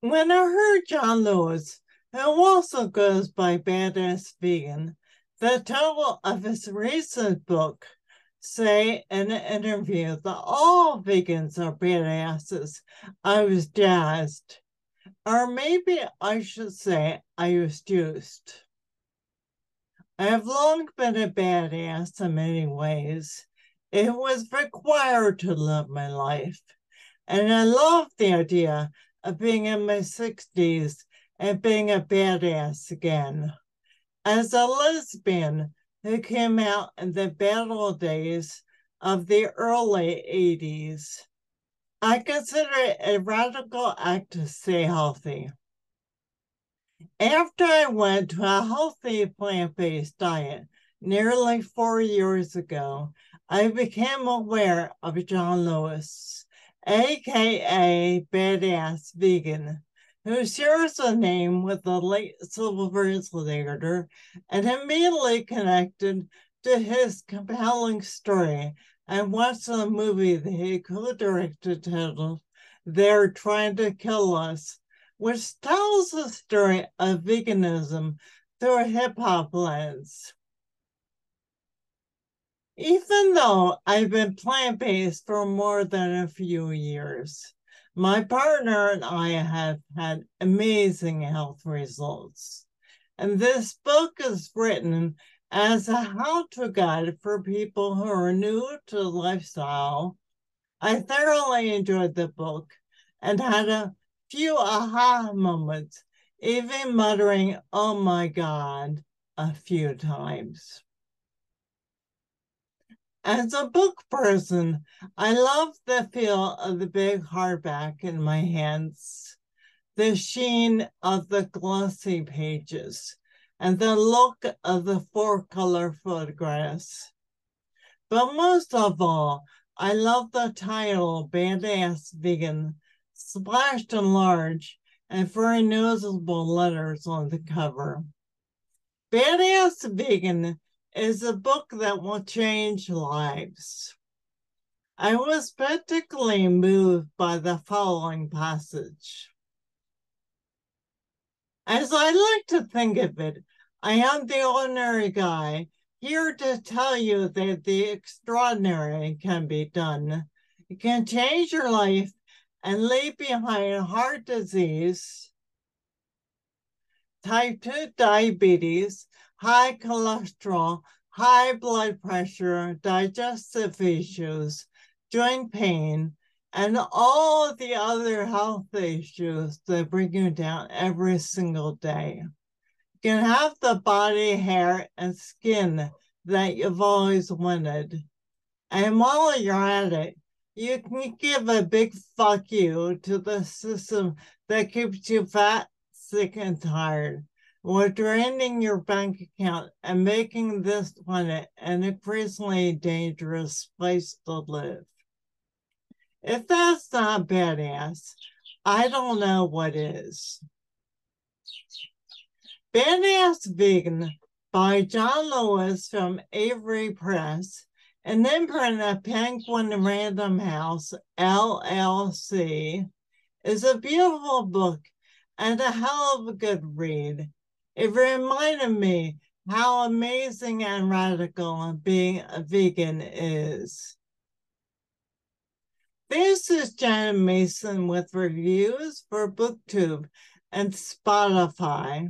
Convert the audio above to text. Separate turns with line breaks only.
When I heard John Lewis, who also goes by Badass Vegan, the title of his recent book, say in an interview that all vegans are badasses, I was jazzed. Or maybe I should say I was juiced. I have long been a badass in many ways. It was required to live my life. And I love the idea of being in my 60s and being a badass again. As a lesbian who came out in the battle days of the early 80s, I consider it a radical act to stay healthy. After I went to a healthy plant based diet nearly four years ago, I became aware of John Lewis aka Badass Vegan, who shares a name with the late leader and immediately connected to his compelling story and watched the movie that he co-directed titled They're Trying to Kill Us, which tells the story of veganism through a hip-hop lens. Even though I've been plant based for more than a few years, my partner and I have had amazing health results. And this book is written as a how to guide for people who are new to the lifestyle. I thoroughly enjoyed the book and had a few aha moments, even muttering, oh my God, a few times. As a book person, I love the feel of the big hardback in my hands, the sheen of the glossy pages, and the look of the four color photographs. But most of all, I love the title Badass Vegan, splashed in large and very noticeable letters on the cover. Badass Vegan is a book that will change lives. I was particularly moved by the following passage. As I like to think of it, I am the ordinary guy here to tell you that the extraordinary can be done. It can change your life and leave behind heart disease, type 2 diabetes, high cholesterol, high blood pressure, digestive issues, joint pain, and all the other health issues that bring you down every single day. You can have the body, hair, and skin that you've always wanted. And while you're at it, you can give a big fuck you to the system that keeps you fat, sick, and tired or draining your bank account and making this planet an increasingly dangerous place to live. If that's not badass, I don't know what is. Badass Vegan by John Lewis from Avery Press, an imprint of Penguin Random House, LLC, is a beautiful book and a hell of a good read it reminded me how amazing and radical being a vegan is. This is Janet Mason with reviews for BookTube and Spotify.